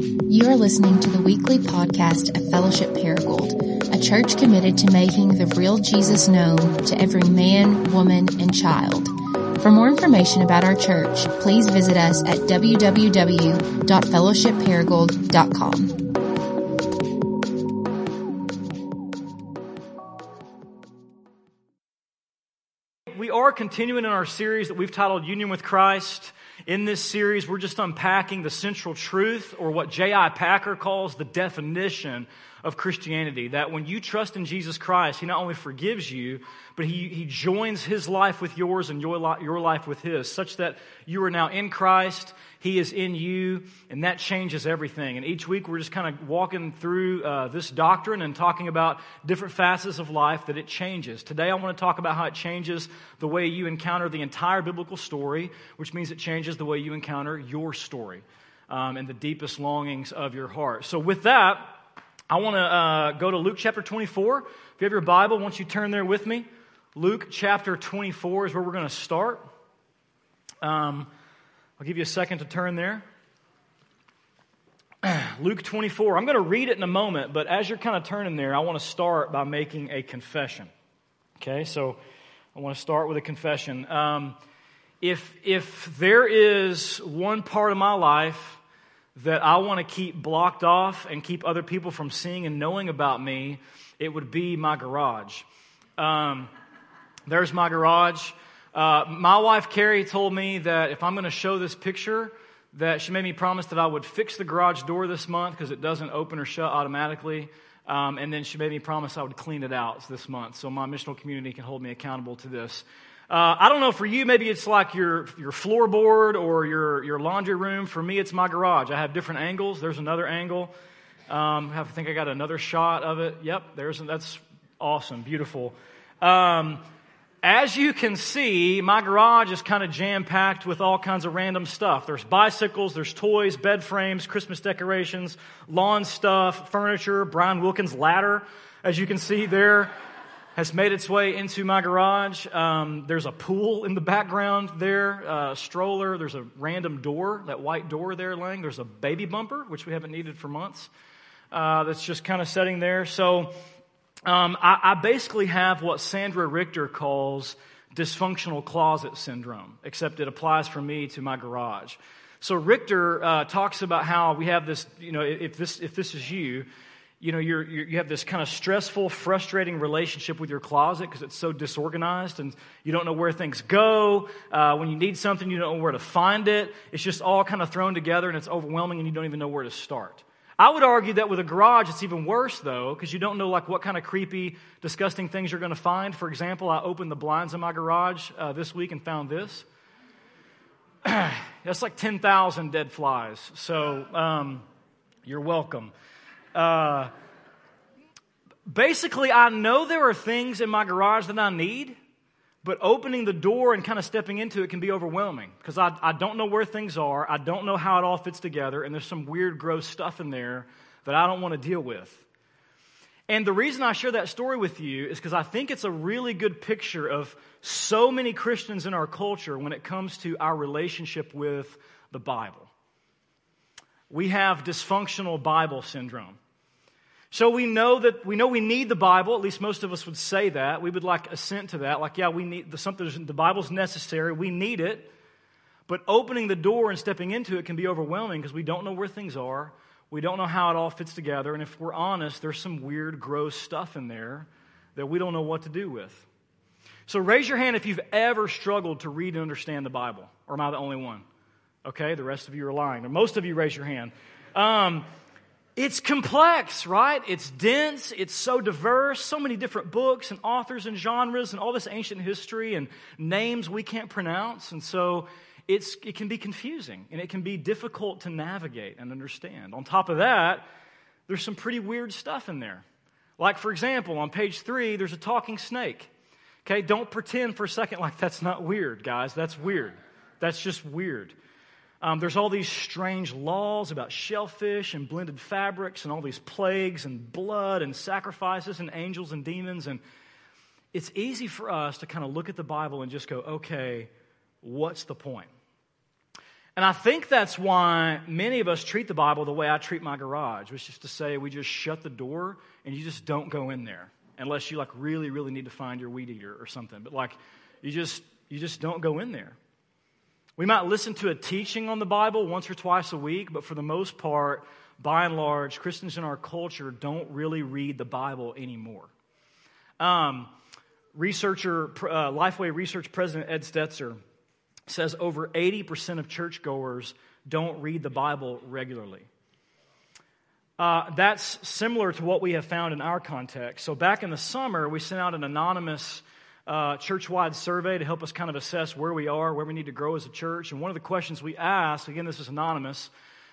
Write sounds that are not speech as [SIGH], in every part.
You are listening to the weekly podcast of Fellowship Paragould, a church committed to making the real Jesus known to every man, woman, and child. For more information about our church, please visit us at www.fellowshipparagould.com. are continuing in our series that we've titled Union with Christ. In this series, we're just unpacking the central truth, or what J.I. Packer calls the definition of Christianity. That when you trust in Jesus Christ, He not only forgives you, but He, he joins His life with yours and your, your life with His, such that you are now in Christ, He is in you, and that changes everything. And each week, we're just kind of walking through uh, this doctrine and talking about different facets of life that it changes. Today, I want to talk about how it changes the way you encounter the entire biblical story, which means it changes the way you encounter your story um, and the deepest longings of your heart. So, with that, I want to uh, go to Luke chapter 24. If you have your Bible, once you turn there with me, Luke chapter 24 is where we're going to start. Um, I'll give you a second to turn there. [CLEARS THROAT] Luke 24. I'm going to read it in a moment, but as you're kind of turning there, I want to start by making a confession. Okay, so I want to start with a confession. Um, if, if there is one part of my life that I want to keep blocked off and keep other people from seeing and knowing about me, it would be my garage. Um, there's my garage. Uh, my wife Carrie told me that if I'm going to show this picture, that she made me promise that I would fix the garage door this month because it doesn't open or shut automatically. Um, and then she made me promise I would clean it out this month so my missional community can hold me accountable to this. Uh, I don't know for you, maybe it's like your, your floorboard or your, your laundry room. For me, it's my garage. I have different angles. There's another angle. Um, I think I got another shot of it. Yep, there's that's awesome, beautiful. Um, as you can see, my garage is kind of jam packed with all kinds of random stuff. There's bicycles, there's toys, bed frames, Christmas decorations, lawn stuff, furniture, Brian Wilkins ladder, as you can see there has made its way into my garage. Um, there's a pool in the background there, a stroller. There's a random door, that white door there laying. There's a baby bumper, which we haven't needed for months, uh, that's just kind of sitting there. So um, I, I basically have what Sandra Richter calls dysfunctional closet syndrome, except it applies for me to my garage. So Richter uh, talks about how we have this, you know, if this, if this is you, you know, you're, you're, you have this kind of stressful, frustrating relationship with your closet because it's so disorganized and you don't know where things go. Uh, when you need something, you don't know where to find it. It's just all kind of thrown together and it's overwhelming and you don't even know where to start. I would argue that with a garage, it's even worse though, because you don't know like what kind of creepy, disgusting things you're going to find. For example, I opened the blinds in my garage uh, this week and found this. [CLEARS THROAT] That's like 10,000 dead flies. So, um, you're welcome. Uh, basically, I know there are things in my garage that I need, but opening the door and kind of stepping into it can be overwhelming because I, I don't know where things are. I don't know how it all fits together, and there's some weird, gross stuff in there that I don't want to deal with. And the reason I share that story with you is because I think it's a really good picture of so many Christians in our culture when it comes to our relationship with the Bible we have dysfunctional Bible syndrome. So we know that we know we need the Bible. At least most of us would say that. We would like assent to that. Like, yeah, we need the, something. The Bible's necessary. We need it. But opening the door and stepping into it can be overwhelming because we don't know where things are. We don't know how it all fits together. And if we're honest, there's some weird, gross stuff in there that we don't know what to do with. So raise your hand if you've ever struggled to read and understand the Bible. Or am I the only one? Okay, the rest of you are lying. Most of you raise your hand. Um, it's complex, right? It's dense. It's so diverse. So many different books and authors and genres and all this ancient history and names we can't pronounce. And so it's, it can be confusing and it can be difficult to navigate and understand. On top of that, there's some pretty weird stuff in there. Like, for example, on page three, there's a talking snake. Okay, don't pretend for a second like that's not weird, guys. That's weird. That's just weird. Um, there's all these strange laws about shellfish and blended fabrics and all these plagues and blood and sacrifices and angels and demons. And it's easy for us to kind of look at the Bible and just go, okay, what's the point? And I think that's why many of us treat the Bible the way I treat my garage, which is to say, we just shut the door and you just don't go in there unless you like really, really need to find your weed eater or something. But like, you just you just don't go in there. We might listen to a teaching on the Bible once or twice a week, but for the most part, by and large, Christians in our culture don't really read the Bible anymore. Um, researcher, uh, Lifeway Research President Ed Stetzer says over 80% of churchgoers don't read the Bible regularly. Uh, that's similar to what we have found in our context. So, back in the summer, we sent out an anonymous uh, church wide survey to help us kind of assess where we are, where we need to grow as a church. And one of the questions we ask again, this is anonymous,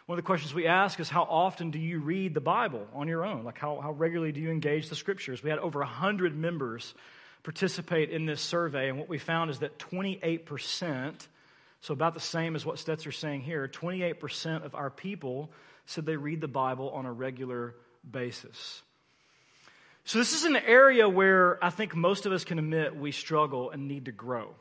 one of the questions we ask is how often do you read the Bible on your own? Like, how, how regularly do you engage the scriptures? We had over 100 members participate in this survey, and what we found is that 28%, so about the same as what Stetzer's saying here, 28% of our people said they read the Bible on a regular basis. So, this is an area where I think most of us can admit we struggle and need to grow.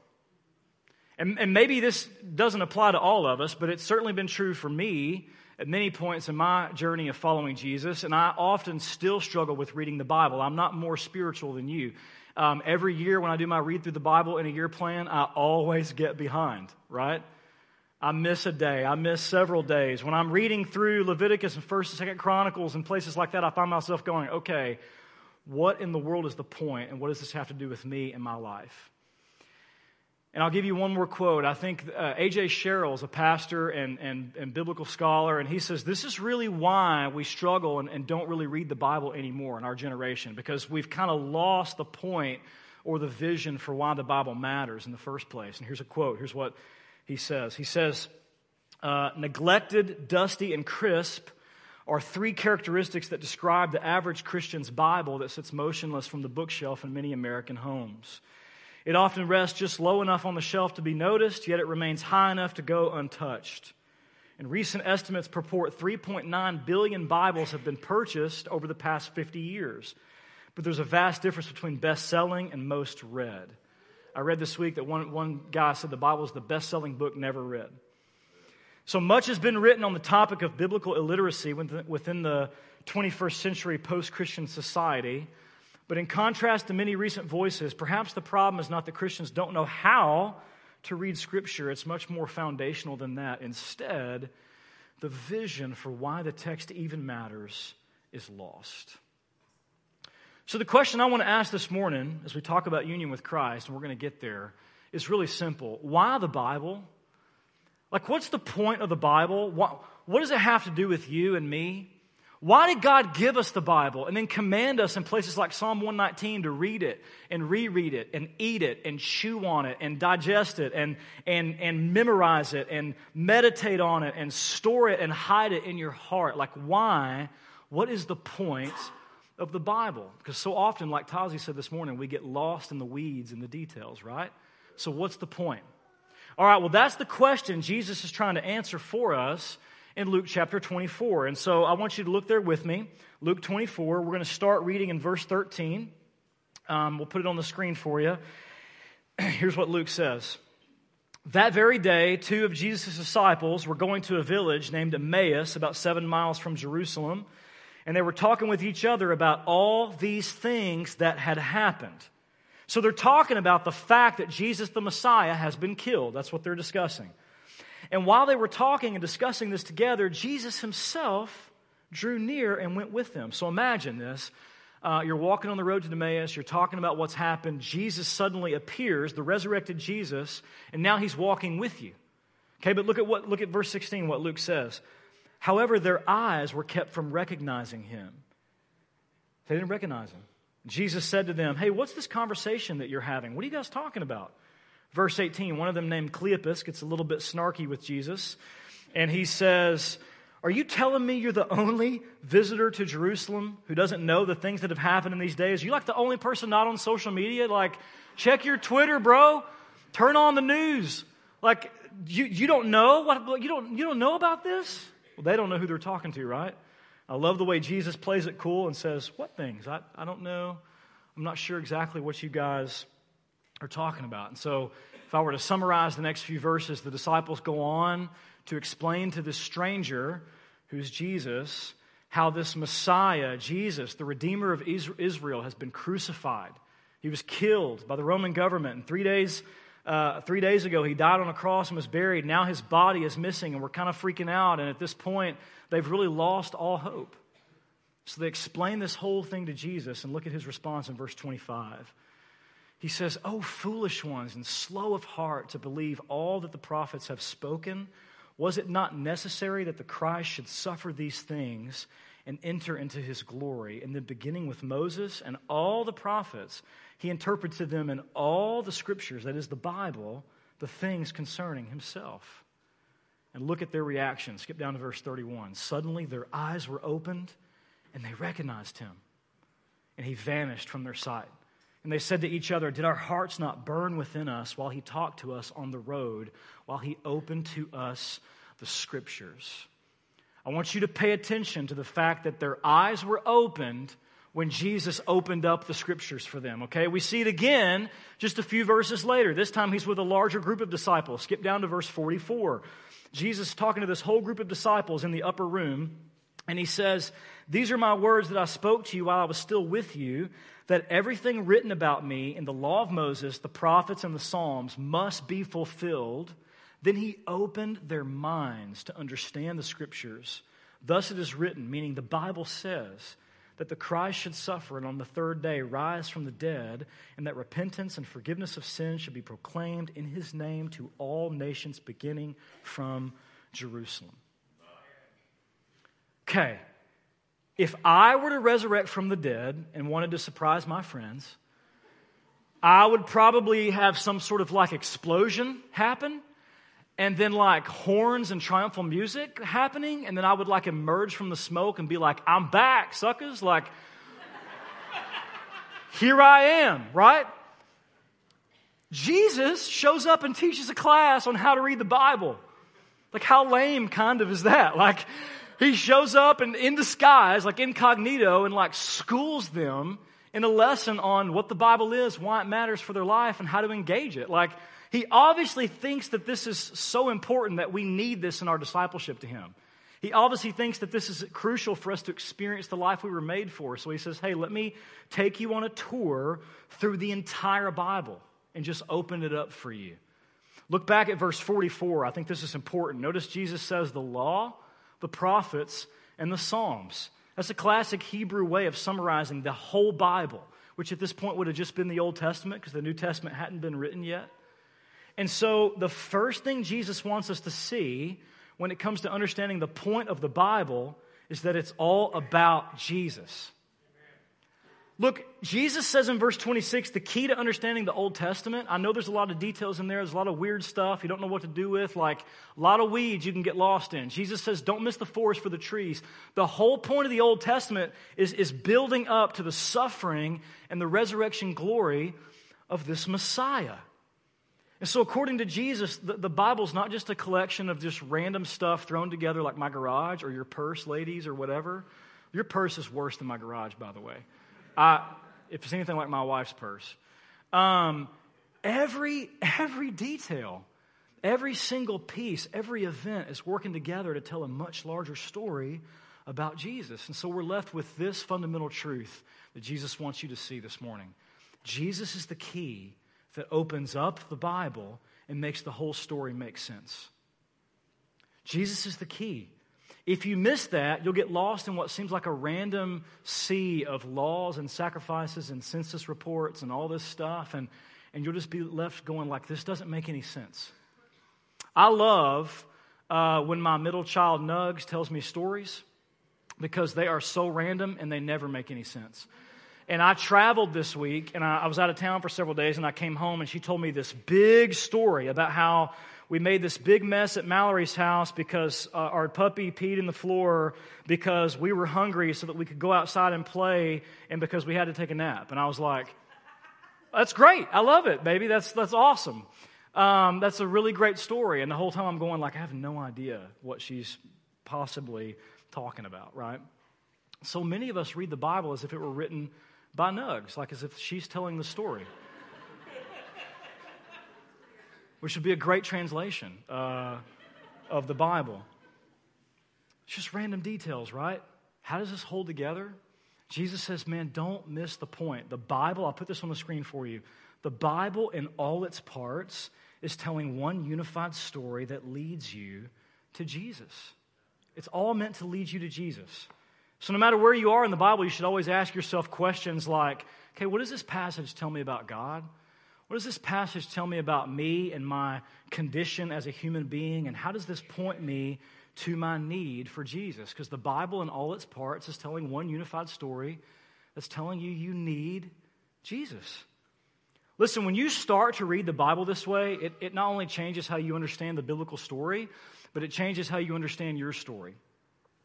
And, and, maybe this doesn't apply to all of us, but it's certainly been true for me at many points in my journey of following Jesus. And I often still struggle with reading the Bible. I'm not more spiritual than you. Um, every year when I do my read through the Bible in a year plan, I always get behind, right? I miss a day. I miss several days. When I'm reading through Leviticus and 1st and 2nd Chronicles and places like that, I find myself going, okay, what in the world is the point and what does this have to do with me and my life? And I'll give you one more quote. I think uh, A.J. Sherrill is a pastor and, and, and, biblical scholar, and he says this is really why we struggle and, and don't really read the Bible anymore in our generation, because we've kind of lost the point or the vision for why the Bible matters in the first place. And here's a quote. Here's what he says He says, uh, Neglected, dusty, and crisp are three characteristics that describe the average Christian's Bible that sits motionless from the bookshelf in many American homes. It often rests just low enough on the shelf to be noticed, yet it remains high enough to go untouched. And recent estimates purport 3.9 billion Bibles have been purchased over the past 50 years. But there's a vast difference between best selling and most read. I read this week that one, one guy said the Bible is the best selling book never read. So much has been written on the topic of biblical illiteracy within the 21st century post Christian society. But in contrast to many recent voices, perhaps the problem is not that Christians don't know how to read Scripture, it's much more foundational than that. Instead, the vision for why the text even matters is lost. So, the question I want to ask this morning as we talk about union with Christ, and we're going to get there, is really simple. Why the Bible? Like, what's the point of the Bible? What, what does it have to do with you and me? Why did God give us the Bible and then command us in places like Psalm 119 to read it and reread it and eat it and chew on it and digest it and, and, and memorize it and meditate on it and store it and hide it in your heart? Like, why? What is the point of the Bible? Because so often, like Tazi said this morning, we get lost in the weeds and the details, right? So, what's the point? All right, well, that's the question Jesus is trying to answer for us in Luke chapter 24. And so I want you to look there with me. Luke 24. We're going to start reading in verse 13. Um, we'll put it on the screen for you. [CLEARS THROAT] Here's what Luke says. That very day, two of Jesus' disciples were going to a village named Emmaus, about seven miles from Jerusalem, and they were talking with each other about all these things that had happened. So they're talking about the fact that Jesus the Messiah has been killed. That's what they're discussing. And while they were talking and discussing this together, Jesus himself drew near and went with them. So imagine this. Uh, you're walking on the road to Emmaus, you're talking about what's happened. Jesus suddenly appears, the resurrected Jesus, and now he's walking with you. Okay, but look at what look at verse 16, what Luke says. However, their eyes were kept from recognizing him. They didn't recognize him. Jesus said to them, Hey, what's this conversation that you're having? What are you guys talking about? Verse 18, one of them named Cleopas gets a little bit snarky with Jesus, and he says, Are you telling me you're the only visitor to Jerusalem who doesn't know the things that have happened in these days? You like the only person not on social media? Like, check your Twitter, bro. Turn on the news. Like, you, you don't know what you don't you don't know about this? Well, they don't know who they're talking to, right? I love the way Jesus plays it cool and says, What things? I, I don't know. I'm not sure exactly what you guys are talking about. And so, if I were to summarize the next few verses, the disciples go on to explain to this stranger, who's Jesus, how this Messiah, Jesus, the Redeemer of Israel, has been crucified. He was killed by the Roman government, and three days, uh, three days ago, he died on a cross and was buried. Now his body is missing, and we're kind of freaking out. And at this point, they've really lost all hope. So they explain this whole thing to Jesus, and look at his response in verse 25. He says, Oh, foolish ones, and slow of heart to believe all that the prophets have spoken. Was it not necessary that the Christ should suffer these things and enter into his glory? And then, beginning with Moses and all the prophets, he interprets to them in all the scriptures, that is the Bible, the things concerning himself. And look at their reaction. Skip down to verse 31. Suddenly their eyes were opened and they recognized him, and he vanished from their sight. And they said to each other, Did our hearts not burn within us while he talked to us on the road, while he opened to us the scriptures? I want you to pay attention to the fact that their eyes were opened when Jesus opened up the scriptures for them. Okay, we see it again just a few verses later. This time he's with a larger group of disciples. Skip down to verse 44. Jesus talking to this whole group of disciples in the upper room, and he says, These are my words that I spoke to you while I was still with you that everything written about me in the law of Moses, the prophets, and the Psalms must be fulfilled. Then he opened their minds to understand the scriptures. Thus it is written, meaning the Bible says, that the Christ should suffer and on the third day rise from the dead, and that repentance and forgiveness of sins should be proclaimed in his name to all nations, beginning from Jerusalem. Okay, if I were to resurrect from the dead and wanted to surprise my friends, I would probably have some sort of like explosion happen and then like horns and triumphal music happening and then I would like emerge from the smoke and be like, I'm back, suckers. Like, here I am, right? Jesus shows up and teaches a class on how to read the Bible. Like, how lame kind of is that? [LAUGHS] Like, he shows up and in disguise, like incognito, and like schools them in a lesson on what the Bible is, why it matters for their life, and how to engage it. Like, he obviously thinks that this is so important that we need this in our discipleship to him. He obviously thinks that this is crucial for us to experience the life we were made for. So he says, Hey, let me take you on a tour through the entire Bible and just open it up for you. Look back at verse 44. I think this is important. Notice Jesus says, The law the prophets, and the Psalms. That's a classic Hebrew way of summarizing the whole Bible, which at this point would have just been the Old Testament because the New Testament hadn't been written yet. And so, the first thing Jesus wants us to see when it comes to understanding the point of the Bible is that it's all about Jesus. Look, Jesus says in verse 26 the key to understanding the Old Testament. I know there's a lot of details in there, there's a lot of weird stuff you don't know what to do with, like a lot of weeds you can get lost in. Jesus says, don't miss the forest for the trees. The whole point of the Old Testament is, is building up to the suffering and the resurrection glory of this Messiah. And so, according to Jesus, the, the Bible's not just a collection of just random stuff thrown together like my garage or your purse, ladies, or whatever. Your purse is worse than my garage, by the way. I, if it's anything like my wife's purse. Um, every, every detail, every single piece, every event is working together to tell a much larger story about Jesus. And so we're left with this fundamental truth that Jesus wants you to see this morning. Jesus is the key that opens up the Bible and makes the whole story make sense. Jesus is the key. If you miss that, you'll get lost in what seems like a random sea of laws and sacrifices and census reports and all this stuff, and, and you'll just be left going like, this doesn't make any sense. I love uh, when my middle child Nugs tells me stories because they are so random and they never make any sense. And I traveled this week and I, I was out of town for several days and I came home and she told me this big story about how we made this big mess at Mallory's house because uh, our puppy peed in the floor because we were hungry so that we could go outside and play and because we had to take a nap. And I was like, that's great. I love it, baby. That's, that's awesome. Um, that's a really great story. And the whole time I'm going like, I have no idea what she's possibly talking about, right? So many of us read the Bible as if it were written by Nugs, like as if she's telling the story which would be a great translation. Uh, of the Bible. It's just random details, right? How does this hold together? Jesus says, man, don't miss the point. The Bible, I'll put this on the screen for you. The Bible, in all its parts, is telling one unified story that leads you to Jesus. It's all meant to lead you to Jesus. So, no matter where you are in the Bible, you should always ask yourself questions like, okay, what does this passage tell me about God? What does this passage tell me about me and my condition as a human being? And how does this point me to my need for Jesus? Because the Bible, in all its parts, is telling one unified story that's telling you you need Jesus. Listen, when you start to read the Bible this way, it, it not only changes how you understand the biblical story, but it changes how you understand your story.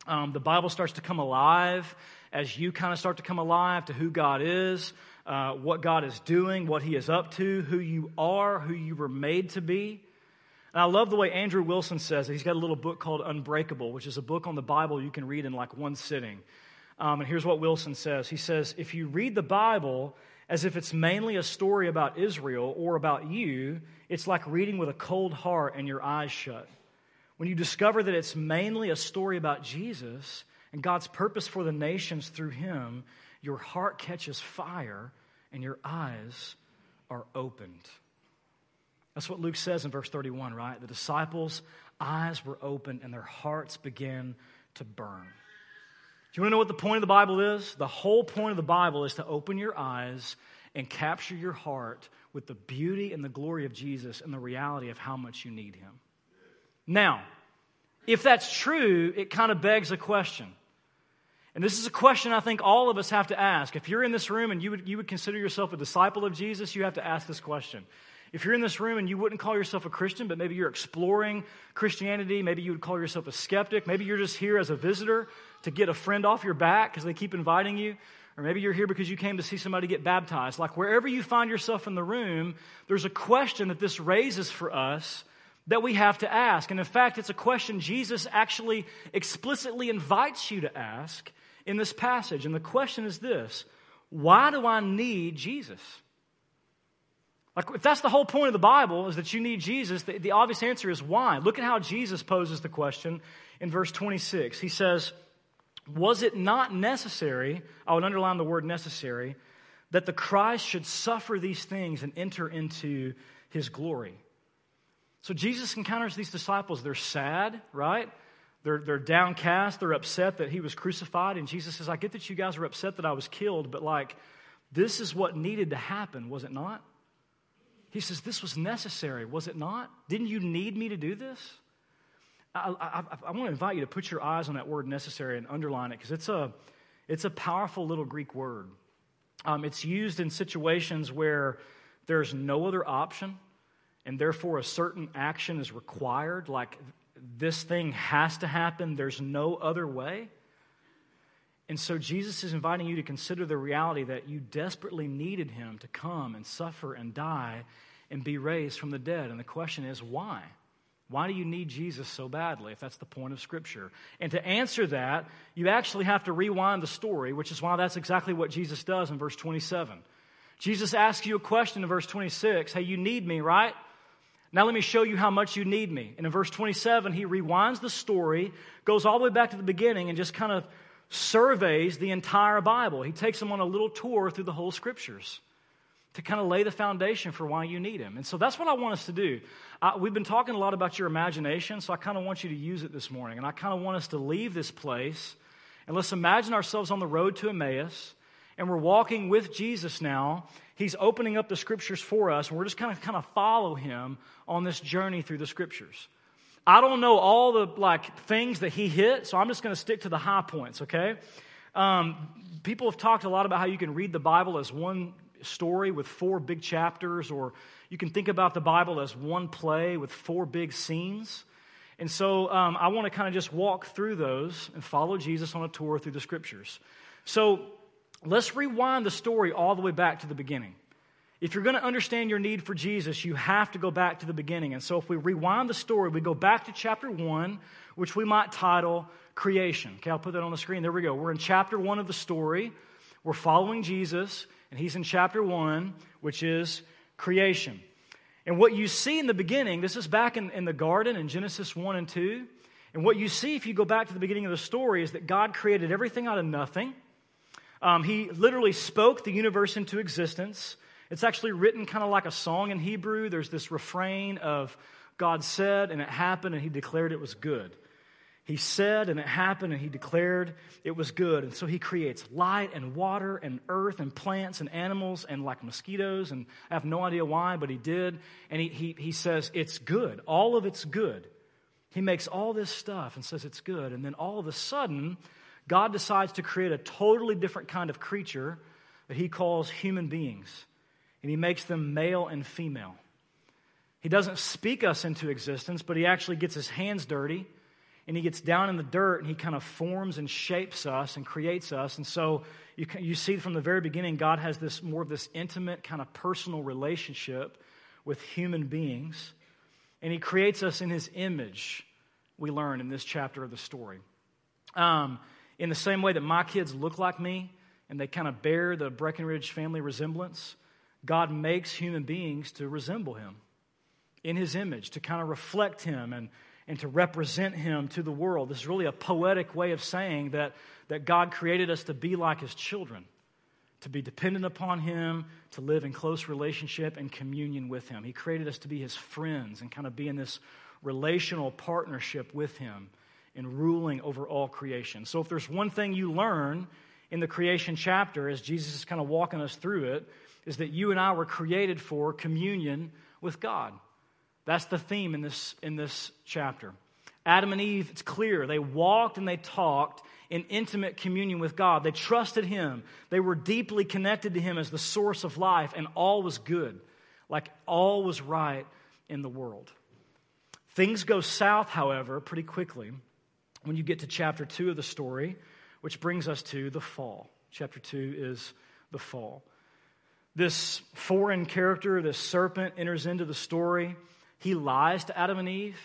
Um, the Bible starts to come alive as you kind of start to come alive to who God is, uh, what God is doing, what He is up to, who you are, who you were made to be. And I love the way Andrew Wilson says it. He's got a little book called Unbreakable, which is a book on the Bible you can read in like one sitting. Um, and here's what Wilson says He says, If you read the Bible as if it's mainly a story about Israel or about you, it's like reading with a cold heart and your eyes shut. When you discover that it's mainly a story about Jesus and God's purpose for the nations through him, your heart catches fire and your eyes are opened. That's what Luke says in verse 31, right? The disciples' eyes were opened and their hearts began to burn. Do you want to know what the point of the Bible is? The whole point of the Bible is to open your eyes and capture your heart with the beauty and the glory of Jesus and the reality of how much you need him. Now, if that's true, it kind of begs a question. And this is a question I think all of us have to ask. If you're in this room and you would, you would consider yourself a disciple of Jesus, you have to ask this question. If you're in this room and you wouldn't call yourself a Christian, but maybe you're exploring Christianity, maybe you would call yourself a skeptic, maybe you're just here as a visitor to get a friend off your back because they keep inviting you, or maybe you're here because you came to see somebody get baptized. Like wherever you find yourself in the room, there's a question that this raises for us that we have to ask. And in fact, it's a question Jesus actually explicitly invites you to ask in this passage. And the question is this Why do I need Jesus? Like, if that's the whole point of the Bible, is that you need Jesus, the, the obvious answer is why. Look at how Jesus poses the question in verse 26. He says, Was it not necessary, I would underline the word necessary, that the Christ should suffer these things and enter into his glory? So Jesus encounters these disciples. They're sad, right? They're, they're downcast. They're upset that he was crucified. And Jesus says, I get that you guys are upset that I was killed, but like, this is what needed to happen, was it not? He says, This was necessary, was it not? Didn't you need me to do this? I, I, I want to invite you to put your eyes on that word necessary and underline it because it's a, it's a powerful little Greek word. Um, it's used in situations where there's no other option and therefore a certain action is required, like this thing has to happen, there's no other way. And so Jesus is inviting you to consider the reality that you desperately needed him to come and suffer and die and be raised from the dead. And the question is, why? Why do you need Jesus so badly, if that's the point of Scripture? And to answer that, you actually have to rewind the story, which is why that's exactly what Jesus does in verse 27. Jesus asks you a question in verse 26 Hey, you need me, right? Now let me show you how much you need me. And in verse 27, he rewinds the story, goes all the way back to the beginning, and just kind of surveys the entire Bible. He takes them on a little tour through the whole scriptures to kind of lay the foundation for why you need him. And so that's what I want us to do. Uh, we've been talking a lot about your imagination, so I kind of want you to use it this morning. And I kind of want us to leave this place and let's imagine ourselves on the road to Emmaus and we're walking with Jesus now. He's opening up the scriptures for us, and we're just kind of kind of follow him on this journey through the scriptures. I don't know all the like things that he hit, so I'm just going to stick to the high points, okay? Um, people have talked a lot about how you can read the Bible as one story with four big chapters, or you can think about the Bible as one play with four big scenes. And so um, I want to kind of just walk through those and follow Jesus on a tour through the scriptures. So let's rewind the story all the way back to the beginning. If you're going to understand your need for Jesus, you have to go back to the beginning. And so if we rewind the story, we go back to chapter 1, which we might title Creation. Okay, I'll put that on the screen. There we go. We're in chapter 1 of the story. We're following Jesus, and he's in chapter 1, which is creation. And what you see in the beginning, this is back in, in the garden in Genesis 1 and 2. And what you see if you go back to the beginning of the story is that God created everything out of nothing. Um, he literally spoke the universe into existence. It's actually written kind of like a song in Hebrew. There's this refrain of God said, and it happened, and he declared it was good. He said, and it happened, and he declared it was good. And so he creates light and water and earth and plants and animals and like mosquitoes. And I have no idea why, but he did. And he, he, he says, it's good. All of it's good. He makes all this stuff and says it's good. And then all of a sudden, God decides to create a totally different kind of creature that he calls human beings. And he makes them male and female. He doesn't speak us into existence, but he actually gets his hands dirty and he gets down in the dirt and he kind of forms and shapes us and creates us. And so you, you see from the very beginning, God has this more of this intimate, kind of personal relationship with human beings. And he creates us in his image, we learn in this chapter of the story. Um, in the same way that my kids look like me and they kind of bear the Breckenridge family resemblance, God makes human beings to resemble him in his image, to kind of reflect him and, and to represent him to the world. This is really a poetic way of saying that, that God created us to be like his children, to be dependent upon him, to live in close relationship and communion with him. He created us to be his friends and kind of be in this relational partnership with him in ruling over all creation. So, if there's one thing you learn in the creation chapter as Jesus is kind of walking us through it, is that you and I were created for communion with God. That's the theme in this, in this chapter. Adam and Eve, it's clear, they walked and they talked in intimate communion with God. They trusted Him. They were deeply connected to Him as the source of life, and all was good, like all was right in the world. Things go south, however, pretty quickly when you get to chapter 2 of the story, which brings us to the fall. Chapter 2 is the fall. This foreign character, this serpent, enters into the story. He lies to Adam and Eve.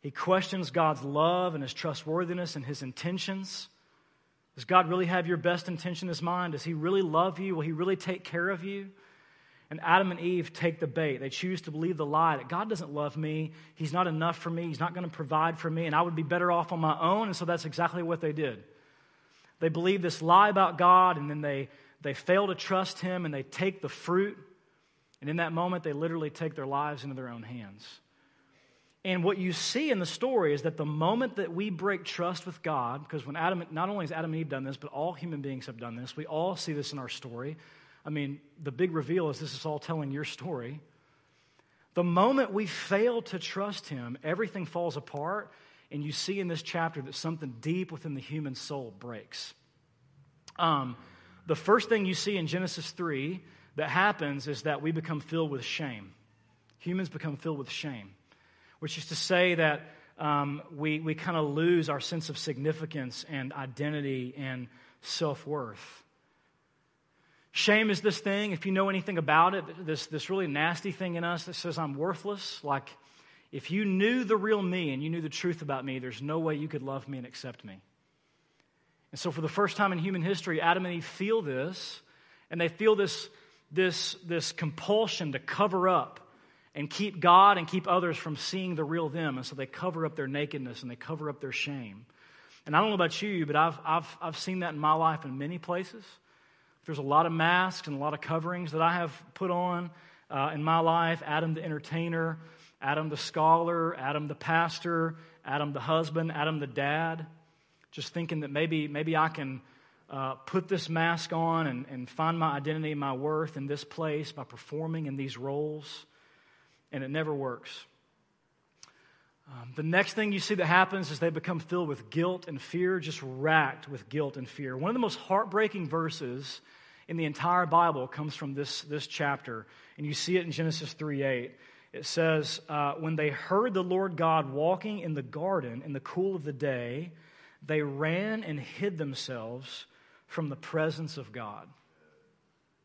He questions God's love and his trustworthiness and his intentions. Does God really have your best intention in his mind? Does he really love you? Will he really take care of you? And Adam and Eve take the bait. They choose to believe the lie that God doesn't love me. He's not enough for me. He's not going to provide for me, and I would be better off on my own. And so that's exactly what they did. They believe this lie about God, and then they, they fail to trust Him, and they take the fruit and in that moment, they literally take their lives into their own hands. And what you see in the story is that the moment that we break trust with God, because when Adam, not only has Adam and Eve done this, but all human beings have done this, we all see this in our story. I mean, the big reveal is this is all telling your story. The moment we fail to trust Him, everything falls apart, and you see in this chapter that something deep within the human soul breaks. Um, the first thing you see in Genesis 3 that happens is that we become filled with shame. Humans become filled with shame, which is to say that um, we, we kind of lose our sense of significance and identity and self worth. Shame is this thing, if you know anything about it, this, this really nasty thing in us that says I'm worthless. Like, if you knew the real me and you knew the truth about me, there's no way you could love me and accept me. And so, for the first time in human history, Adam and Eve feel this, and they feel this this, this compulsion to cover up and keep God and keep others from seeing the real them. And so they cover up their nakedness and they cover up their shame. And I don't know about you, but I've, I've, I've seen that in my life in many places. There's a lot of masks and a lot of coverings that I have put on uh, in my life Adam the entertainer, Adam the scholar, Adam the pastor, Adam the husband, Adam the dad. Just thinking that maybe, maybe I can uh, put this mask on and, and find my identity and my worth in this place by performing in these roles, and it never works. Um, the next thing you see that happens is they become filled with guilt and fear, just racked with guilt and fear. One of the most heartbreaking verses in the entire Bible comes from this, this chapter, and you see it in Genesis 3 8. It says, uh, When they heard the Lord God walking in the garden in the cool of the day, they ran and hid themselves from the presence of God.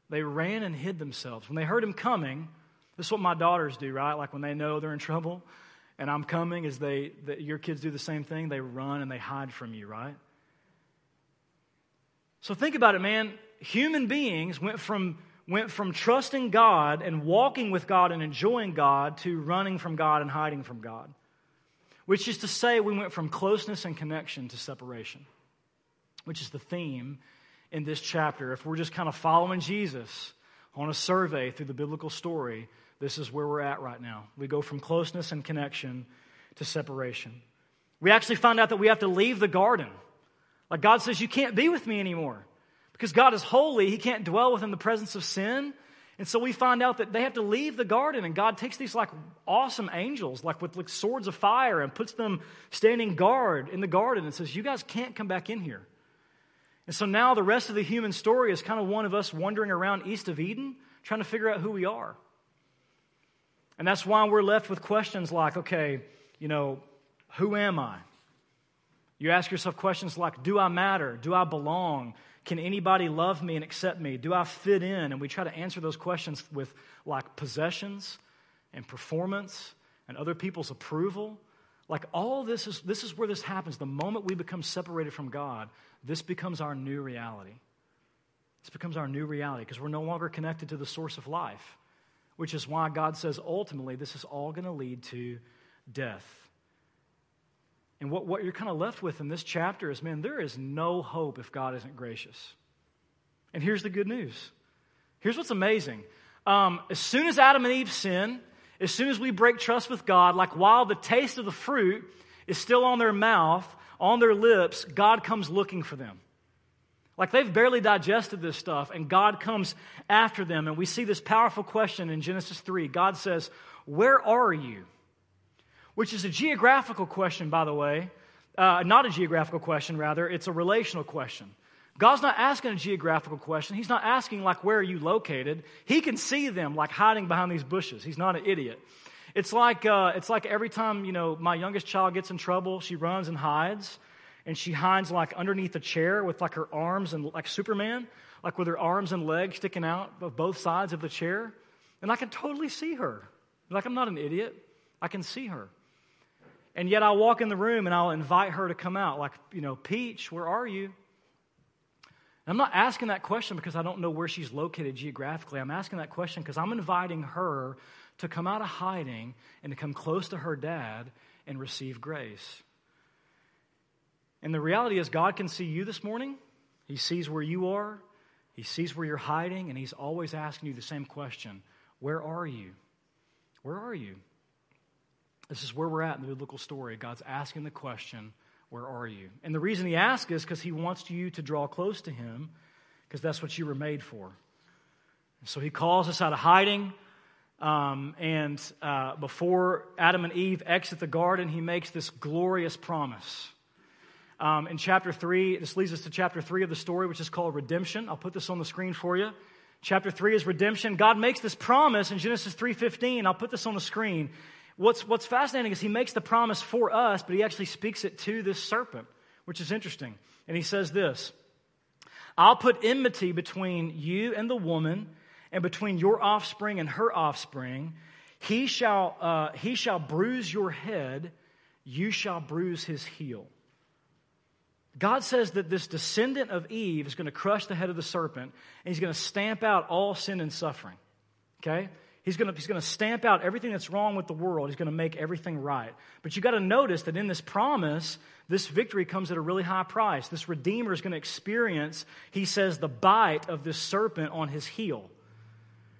They ran and hid themselves. When they heard him coming, this is what my daughters do, right? Like when they know they're in trouble and I'm coming, is they, the, your kids do the same thing. They run and they hide from you, right? So think about it, man. Human beings went from went from trusting God and walking with God and enjoying God to running from God and hiding from God. Which is to say, we went from closeness and connection to separation, which is the theme in this chapter. If we're just kind of following Jesus on a survey through the biblical story, this is where we're at right now. We go from closeness and connection to separation. We actually find out that we have to leave the garden. Like God says, You can't be with me anymore. Because God is holy, He can't dwell within the presence of sin. And so we find out that they have to leave the garden, and God takes these like awesome angels, like with like swords of fire, and puts them standing guard in the garden and says, You guys can't come back in here. And so now the rest of the human story is kind of one of us wandering around east of Eden, trying to figure out who we are. And that's why we're left with questions like, okay, you know, who am I? You ask yourself questions like, do I matter? Do I belong? Can anybody love me and accept me? Do I fit in? And we try to answer those questions with like possessions and performance and other people's approval. Like all this is this is where this happens. The moment we become separated from God, this becomes our new reality. This becomes our new reality because we're no longer connected to the source of life, which is why God says ultimately this is all going to lead to death. And what, what you're kind of left with in this chapter is man, there is no hope if God isn't gracious. And here's the good news. Here's what's amazing. Um, as soon as Adam and Eve sin, as soon as we break trust with God, like while the taste of the fruit is still on their mouth, on their lips, God comes looking for them. Like they've barely digested this stuff, and God comes after them. And we see this powerful question in Genesis 3. God says, Where are you? Which is a geographical question, by the way. Uh, not a geographical question, rather, it's a relational question. God's not asking a geographical question. He's not asking, like, where are you located? He can see them, like, hiding behind these bushes. He's not an idiot. It's like, uh, it's like every time, you know, my youngest child gets in trouble, she runs and hides. And she hides, like, underneath a chair with, like, her arms and, like, Superman, like, with her arms and legs sticking out of both sides of the chair. And I can totally see her. Like, I'm not an idiot. I can see her. And yet I'll walk in the room and I'll invite her to come out, like, you know, Peach, where are you? And I'm not asking that question because I don't know where she's located geographically. I'm asking that question because I'm inviting her to come out of hiding and to come close to her dad and receive grace. And the reality is, God can see you this morning. He sees where you are, He sees where you're hiding, and He's always asking you the same question Where are you? Where are you? This is where we're at in the biblical story. God's asking the question, Where are you? And the reason He asks is because He wants you to draw close to Him, because that's what you were made for. So He calls us out of hiding. Um, and uh, before Adam and Eve exit the garden, He makes this glorious promise. Um, in chapter 3, this leads us to chapter 3 of the story, which is called redemption. I'll put this on the screen for you. Chapter 3 is redemption. God makes this promise in Genesis 3:15. I'll put this on the screen. What's, what's fascinating is he makes the promise for us, but he actually speaks it to this serpent, which is interesting. And he says this I'll put enmity between you and the woman, and between your offspring and her offspring. He shall, uh, he shall bruise your head, you shall bruise his heel. God says that this descendant of Eve is going to crush the head of the serpent, and he's going to stamp out all sin and suffering. Okay? He's going, to, he's to stamp out everything that's wrong with the world. He's going to make everything right. But you got to notice that in this promise, this victory comes at a really high price. This Redeemer is going to experience, he says, the bite of this serpent on his heel.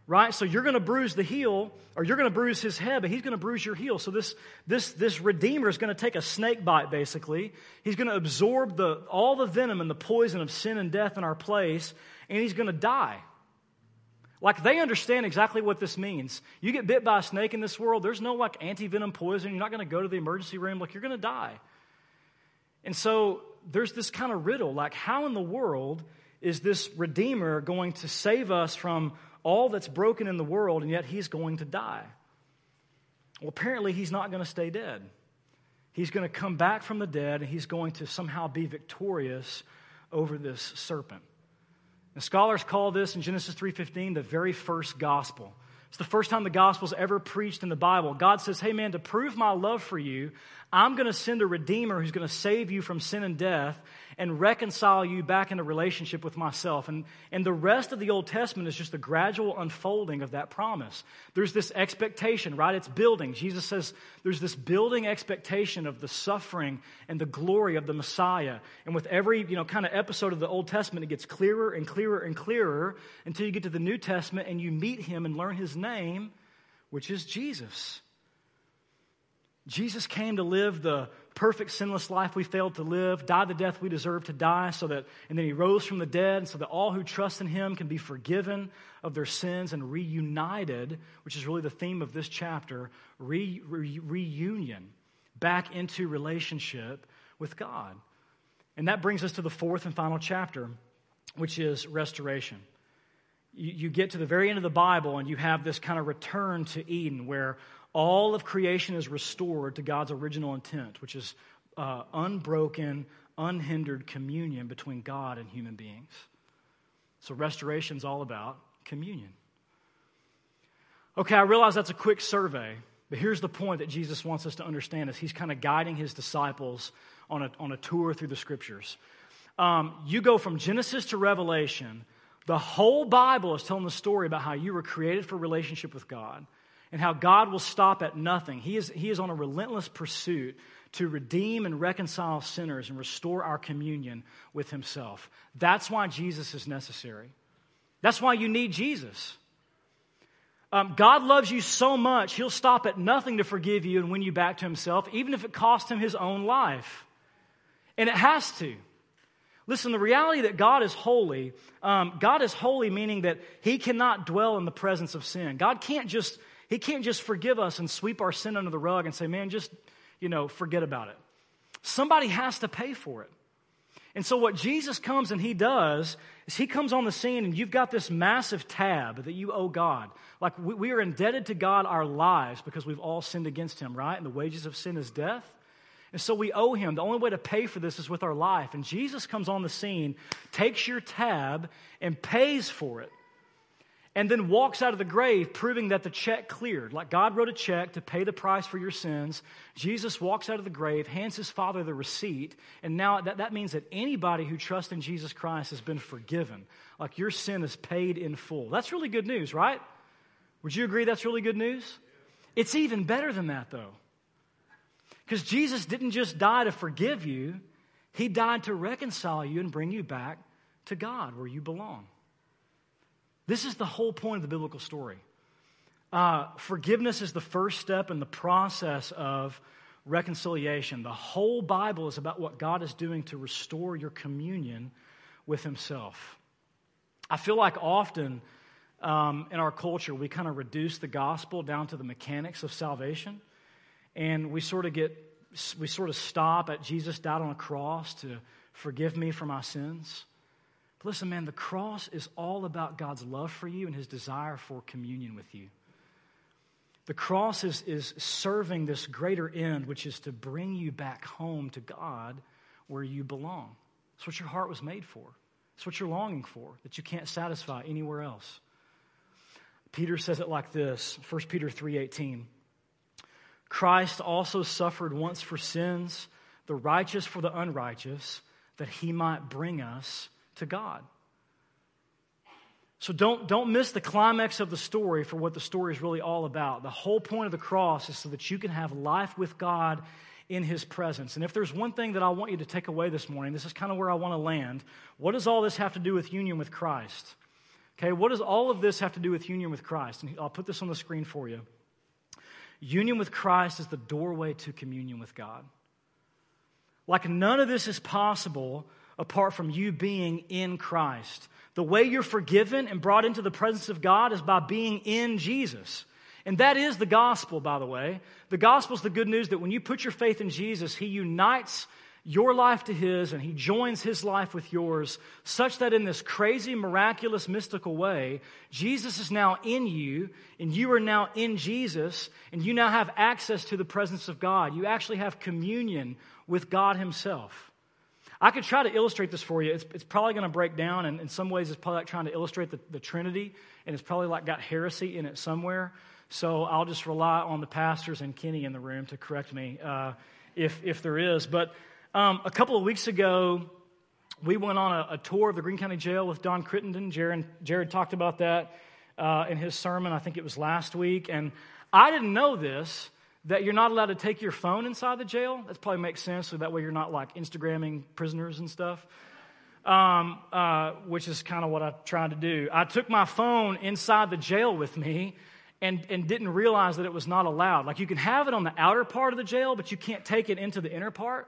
Right? So you're going to bruise the heel, or you're going to bruise his head, but he's going to bruise your heel. So this, this, this Redeemer is going to take a snake bite, basically. He's going to absorb the, all the venom and the poison of sin and death in our place, and he's going to die. Like they understand exactly what this means. You get bit by a snake in this world, there's no like anti venom poison. You're not going to go to the emergency room. Like you're going to die. And so there's this kind of riddle like, how in the world is this Redeemer going to save us from all that's broken in the world, and yet he's going to die? Well, apparently, he's not going to stay dead. He's going to come back from the dead, and he's going to somehow be victorious over this serpent. The scholars call this in Genesis 3:15 the very first gospel. It's the first time the gospel's ever preached in the Bible. God says, Hey man, to prove my love for you, I'm going to send a redeemer who's going to save you from sin and death and reconcile you back into relationship with myself. And, and the rest of the Old Testament is just the gradual unfolding of that promise. There's this expectation, right? It's building. Jesus says there's this building expectation of the suffering and the glory of the Messiah. And with every, you know, kind of episode of the Old Testament, it gets clearer and clearer and clearer until you get to the New Testament and you meet him and learn his name, which is Jesus. Jesus came to live the perfect sinless life we failed to live, died the death we deserve to die, so that, and then he rose from the dead, so that all who trust in him can be forgiven of their sins and reunited, which is really the theme of this chapter, re, re, reunion back into relationship with God. And that brings us to the fourth and final chapter, which is restoration. You get to the very end of the Bible and you have this kind of return to Eden where all of creation is restored to God's original intent, which is uh, unbroken, unhindered communion between God and human beings. So restoration is all about communion. Okay, I realize that's a quick survey, but here's the point that Jesus wants us to understand as he's kind of guiding his disciples on a, on a tour through the scriptures. Um, you go from Genesis to Revelation, the whole Bible is telling the story about how you were created for relationship with God and how God will stop at nothing. He is, he is on a relentless pursuit to redeem and reconcile sinners and restore our communion with Himself. That's why Jesus is necessary. That's why you need Jesus. Um, God loves you so much, He'll stop at nothing to forgive you and win you back to Himself, even if it costs Him His own life. And it has to. Listen, the reality that God is holy, um, God is holy meaning that He cannot dwell in the presence of sin. God can't just he can't just forgive us and sweep our sin under the rug and say, man, just, you know, forget about it. Somebody has to pay for it. And so, what Jesus comes and he does is he comes on the scene, and you've got this massive tab that you owe God. Like, we, we, are indebted to God our lives because we've all sinned against him, right? And the wages of sin is death. And so, we owe him. The only way to pay for this is with our life. And Jesus comes on the scene, takes your tab, and pays for it and then walks out of the grave proving that the check cleared. Like God wrote a check to pay the price for your sins. Jesus walks out of the grave, hands his father the receipt, and now that, that means that anybody who trusts in Jesus Christ has been forgiven. Like your sin is paid in full. That's really good news, right? Would you agree that's really good news? It's even better than that, though. Because Jesus didn't just die to forgive you, he died to reconcile you and bring you back to God where you belong. This is the whole point of the biblical story. Uh, forgiveness is the first step in the process of reconciliation. The whole Bible is about what God is doing to restore your communion with Himself. I feel like often um, in our culture, we kind of reduce the gospel down to the mechanics of salvation, and we sort of get we sort of stop at Jesus died on a cross to forgive me for my sins. Listen, man, the cross is all about God's love for you and his desire for communion with you. The cross is, is serving this greater end, which is to bring you back home to God where you belong. It's what your heart was made for. It's what you're longing for, that you can't satisfy anywhere else. Peter says it like this 1 Peter 3:18. Christ also suffered once for sins, the righteous for the unrighteous, that he might bring us to God. So don't, don't miss the climax of the story for what the story is really all about. The whole point of the cross is so that you can have life with God in his presence. And if there's one thing that I want you to take away this morning, this is kind of where I want to land. What does all this have to do with union with Christ? Okay, what does all of this have to do with union with Christ? And I'll put this on the screen for you. Union with Christ is the doorway to communion with God. Like none of this is possible apart from you being in Christ. The way you're forgiven and brought into the presence of God is by being in Jesus. And that is the gospel, by the way. The gospel is the good news that when you put your faith in Jesus, He unites your life to His and He joins His life with yours, such that in this crazy, miraculous, mystical way, Jesus is now in you and you are now in Jesus and you now have access to the presence of God. You actually have communion with God Himself. I could try to illustrate this for you. It's, it's probably going to break down, and in some ways, it's probably like trying to illustrate the, the Trinity, and it's probably like got heresy in it somewhere. So I'll just rely on the pastors and Kenny in the room to correct me uh, if, if there is. But um, a couple of weeks ago, we went on a, a, tour of the Greene County Jail with Don Crittenden. Jared, Jared talked about that uh, in his sermon, I think it was last week. And I didn't know this that you're not allowed to take your phone inside the jail. That probably makes sense, so that way you're not like Instagramming prisoners and stuff, um, uh, which is kind of what I tried to do. I took my phone inside the jail with me and, and didn't realize that it was not allowed. Like you can have it on the outer part of the jail, but you can't take it into the inner part.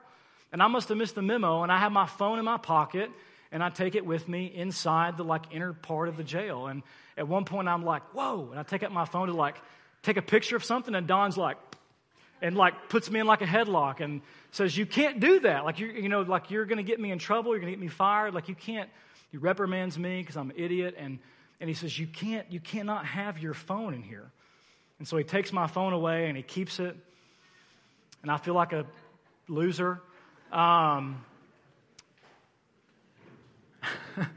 And I must have missed the memo, and I have my phone in my pocket, and I take it with me inside the like inner part of the jail. And at one point, I'm like, whoa, and I take out my phone to like take a picture of something, and Don's like, and like puts me in like a headlock and says, You can't do that. Like, you you know, like you're going to get me in trouble. You're going to get me fired. Like, you can't. He reprimands me because I'm an idiot. And, and he says, You can't, you cannot have your phone in here. And so he takes my phone away and he keeps it. And I feel like a loser. Um, [LAUGHS]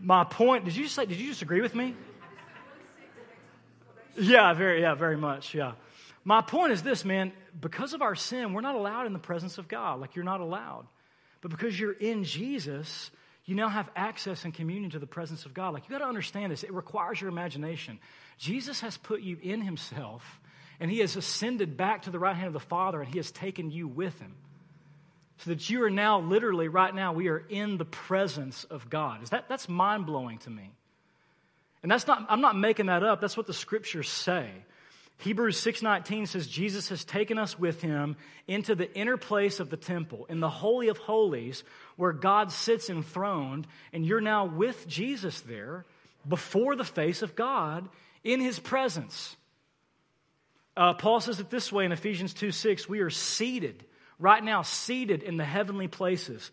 my point, did you say, did you just agree with me? Yeah, very, yeah, very much, yeah. My point is this, man, because of our sin, we're not allowed in the presence of God. Like you're not allowed. But because you're in Jesus, you now have access and communion to the presence of God. Like you got to understand this. It requires your imagination. Jesus has put you in himself, and he has ascended back to the right hand of the Father, and he has taken you with him. So that you are now literally, right now, we are in the presence of God. Is that, that's mind blowing to me. And that's not, I'm not making that up. That's what the scriptures say. Hebrews 6:19 says Jesus has taken us with him into the inner place of the temple, in the holy of holies, where God sits enthroned, and you're now with Jesus there before the face of God in his presence. Uh, Paul says it this way in Ephesians 2 6 we are seated, right now, seated in the heavenly places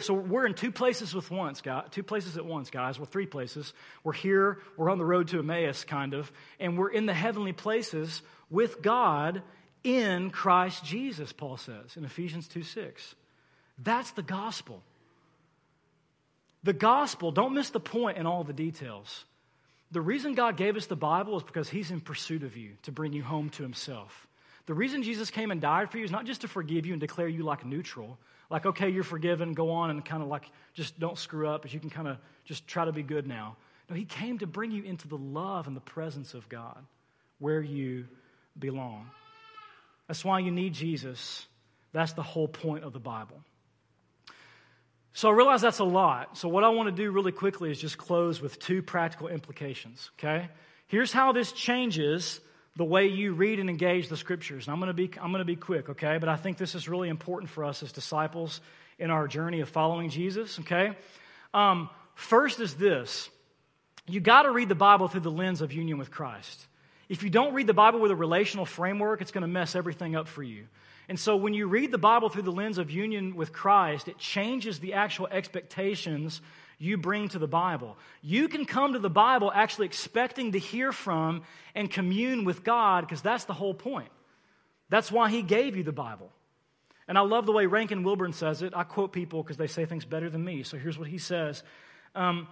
so we're in two places with once, guys, two places at once, guys. We're three places. We're here, we're on the road to Emmaus, kind of, and we're in the heavenly places with God in Christ Jesus, Paul says in Ephesians 2 6. That's the gospel. The gospel, don't miss the point in all the details. The reason God gave us the Bible is because He's in pursuit of you to bring you home to Himself. The reason Jesus came and died for you is not just to forgive you and declare you like neutral, like, okay, you're forgiven, go on and kind of like just don't screw up, but you can kind of just try to be good now. No, he came to bring you into the love and the presence of God where you belong. That's why you need Jesus. That's the whole point of the Bible. So I realize that's a lot. So what I want to do really quickly is just close with two practical implications, okay? Here's how this changes the way you read and engage the scriptures. And I'm going to be I'm going to be quick, okay? But I think this is really important for us as disciples in our journey of following Jesus, okay? Um, first is this. You got to read the Bible through the lens of union with Christ. If you don't read the Bible with a relational framework, it's going to mess everything up for you. And so when you read the Bible through the lens of union with Christ, it changes the actual expectations you bring to the Bible. You can come to the Bible actually expecting to hear from and commune with God because that's the whole point. That's why He gave you the Bible. And I love the way Rankin Wilbourne says it. I quote people because they say things better than me. So here's what he says um,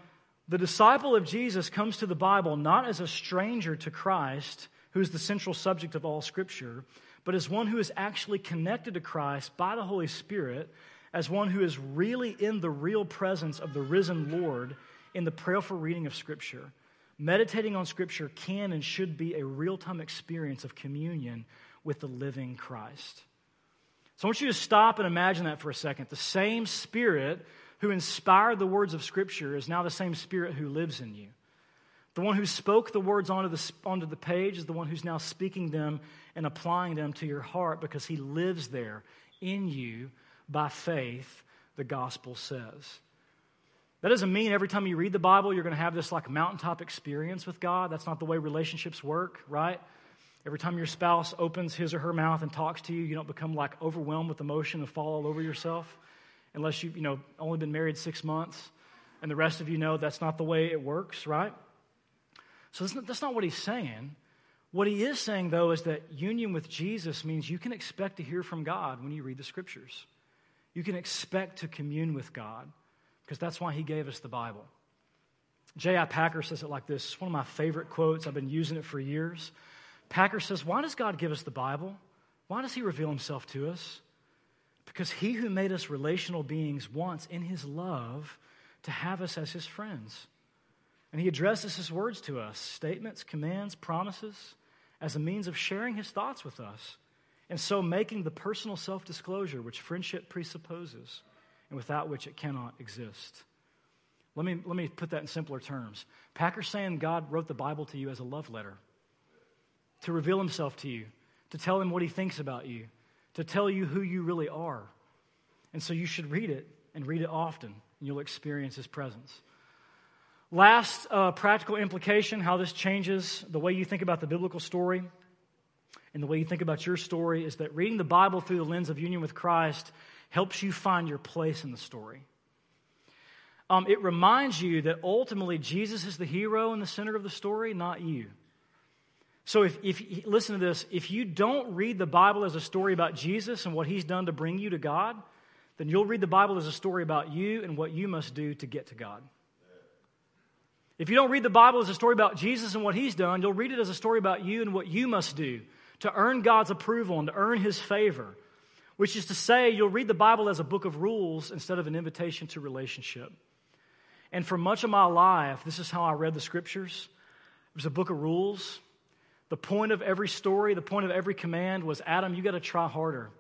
The disciple of Jesus comes to the Bible not as a stranger to Christ, who's the central subject of all Scripture, but as one who is actually connected to Christ by the Holy Spirit as one who is really in the real presence of the risen Lord in the prayerful reading of Scripture. Meditating on Scripture can and should be a real time experience of communion with the living Christ. So I want you to stop and imagine that for a second. The same Spirit who inspired the words of Scripture is now the same Spirit who lives in you. The one who spoke the words onto the, onto the page is the one who's now speaking them and applying them to your heart because he lives there in you by faith, the gospel says. That doesn't mean every time you read the Bible, you're going to have this like mountaintop experience with God. That's not the way relationships work, right? Every time your spouse opens his or her mouth and talks to you, you don't become like overwhelmed with emotion and fall all over yourself unless you've, you know, only been married six months and the rest of you know that's not the way it works, right? So that's not, that's not what he's saying. What he is saying, though, is that union with Jesus means you can expect to hear from God when you read the scriptures. You can expect to commune with God because that's why He gave us the Bible. J.I. Packer says it like this. One of my favorite quotes. I've been using it for years. Packer says, Why does God give us the Bible? Why does He reveal Himself to us? Because He who made us relational beings wants, in His love, to have us as His friends. And He addresses His words to us statements, commands, promises as a means of sharing His thoughts with us. And so making the personal self disclosure which friendship presupposes and without which it cannot exist. Let me, let me put that in simpler terms. Packer's saying God wrote the Bible to you as a love letter to reveal himself to you, to tell him what he thinks about you, to tell you who you really are. And so you should read it and read it often, and you'll experience his presence. Last uh, practical implication how this changes the way you think about the biblical story and the way you think about your story is that reading the Bible through the lens of union with Christ helps you find your place in the story. Um, it reminds you that ultimately Jesus is the hero in the center of the story, not you. So, if, if listen to this, if you don't read the Bible as a story about Jesus and what he's done to bring you to God, then you'll read the Bible as a story about you and what you must do to get to God. If you don't read the Bible as a story about Jesus and what he's done, you'll read it as a story about you and what you must do to earn God's approval and to earn his favor, which is to say, you'll read the Bible as a book of rules instead of an invitation to relationship. And for much of my life, this is how I read the scriptures. It was a book of rules. The point of every story, the point of every command was Adam, you got to try harder.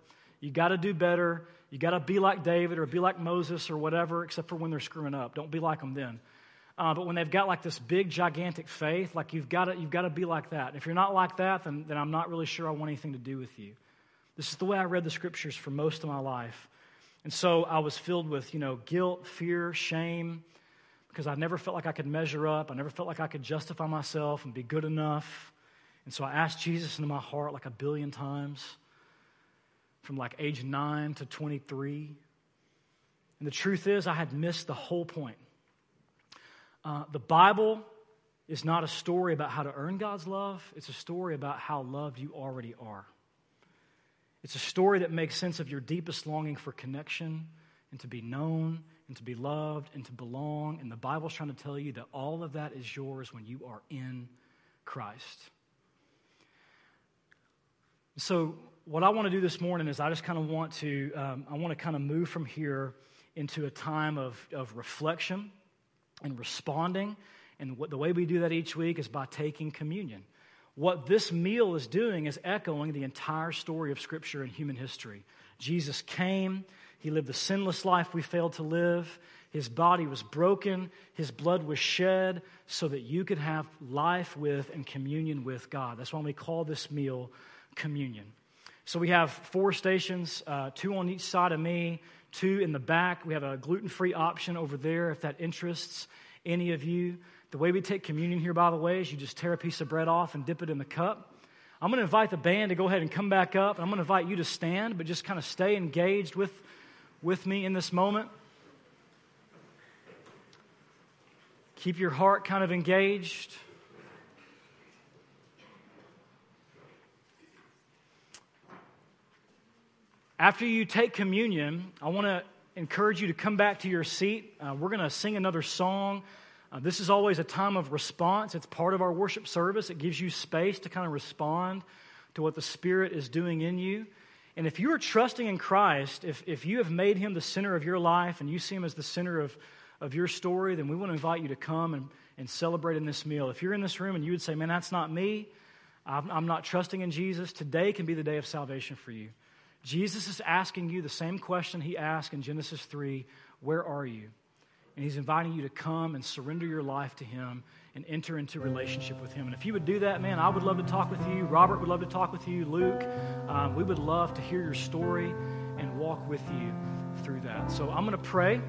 You got to do better. You got to be like David or be like Moses or whatever, except for when they're screwing up. Don't be like them then. Uh, but when they've got like this big, gigantic faith, like you've got to, you've got to be like that. If you're not like that, then, then I'm not really sure I want anything to do with you. This is the way I read the scriptures for most of my life. And so I was filled with, you know, guilt, fear, shame, because I never felt like I could measure up. I never felt like I could justify myself and be good enough. And so I asked Jesus into my heart like a billion times from like age 9 to 23. And the truth is, I had missed the whole point. Uh, the Bible is not a story about how to earn God's love, it's a story about how loved you already are. It's a story that makes sense of your deepest longing for connection and to be known and to be loved and to belong. And the Bible's trying to tell you that all of that is yours when you are in Christ. So, what I want to do this morning is I just kind of want to, um, I want to kind of move from here into a time of, of reflection and responding. And what, the way we do that each week is by taking communion. What this meal is doing is echoing the entire story of Scripture and human history. Jesus came, he lived the sinless life we failed to live. His body was broken, his blood was shed so that you could have life with and communion with God. That's why we call this meal communion. So we have four stations, uh, two on each side of me, two in the back. We have a gluten free option over there if that interests any of you. The way we take communion here, by the way, is you just tear a piece of bread off and dip it in the cup. I'm going to invite the band to go ahead and come back up. I'm going to invite you to stand, but just kind of stay engaged with, with me in this moment. Keep your heart kind of engaged. After you take communion, I want to encourage you to come back to your seat. Uh, we're going to sing another song. Uh, this is always a time of response. It's part of our worship service. It gives you space to kind of respond to what the Spirit is doing in you. And if you are trusting in Christ, if, if you have made Him the center of your life and you see Him as the center of, of your story, then we want to invite you to come and, and celebrate in this meal. If you're in this room and you would say, Man, that's not me, I'm, I'm not trusting in Jesus, today can be the day of salvation for you. Jesus is asking you the same question he asked in Genesis 3 Where are you? And he's inviting you to come and surrender your life to him and enter into relationship with him. And if you would do that, man, I would love to talk with you. Robert would love to talk with you. Luke, um, we would love to hear your story and walk with you through that. So I'm going to pray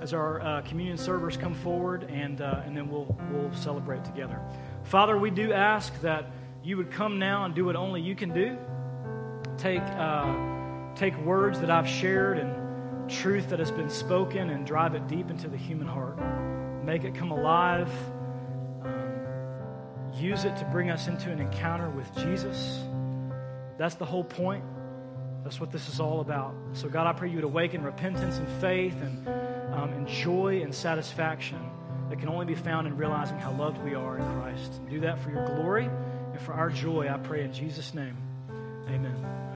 as our uh, communion servers come forward, and, uh, and then we'll, we'll celebrate together. Father, we do ask that you would come now and do what only you can do take, uh, take words that I've shared and truth that has been spoken and drive it deep into the human heart. Make it come alive. Um, use it to bring us into an encounter with Jesus. That's the whole point. That's what this is all about. So, God, I pray you would awaken repentance and faith and, um, and joy and satisfaction that can only be found in realizing how loved we are in Christ. do that for your glory and for our joy, I pray in Jesus' name. Amen.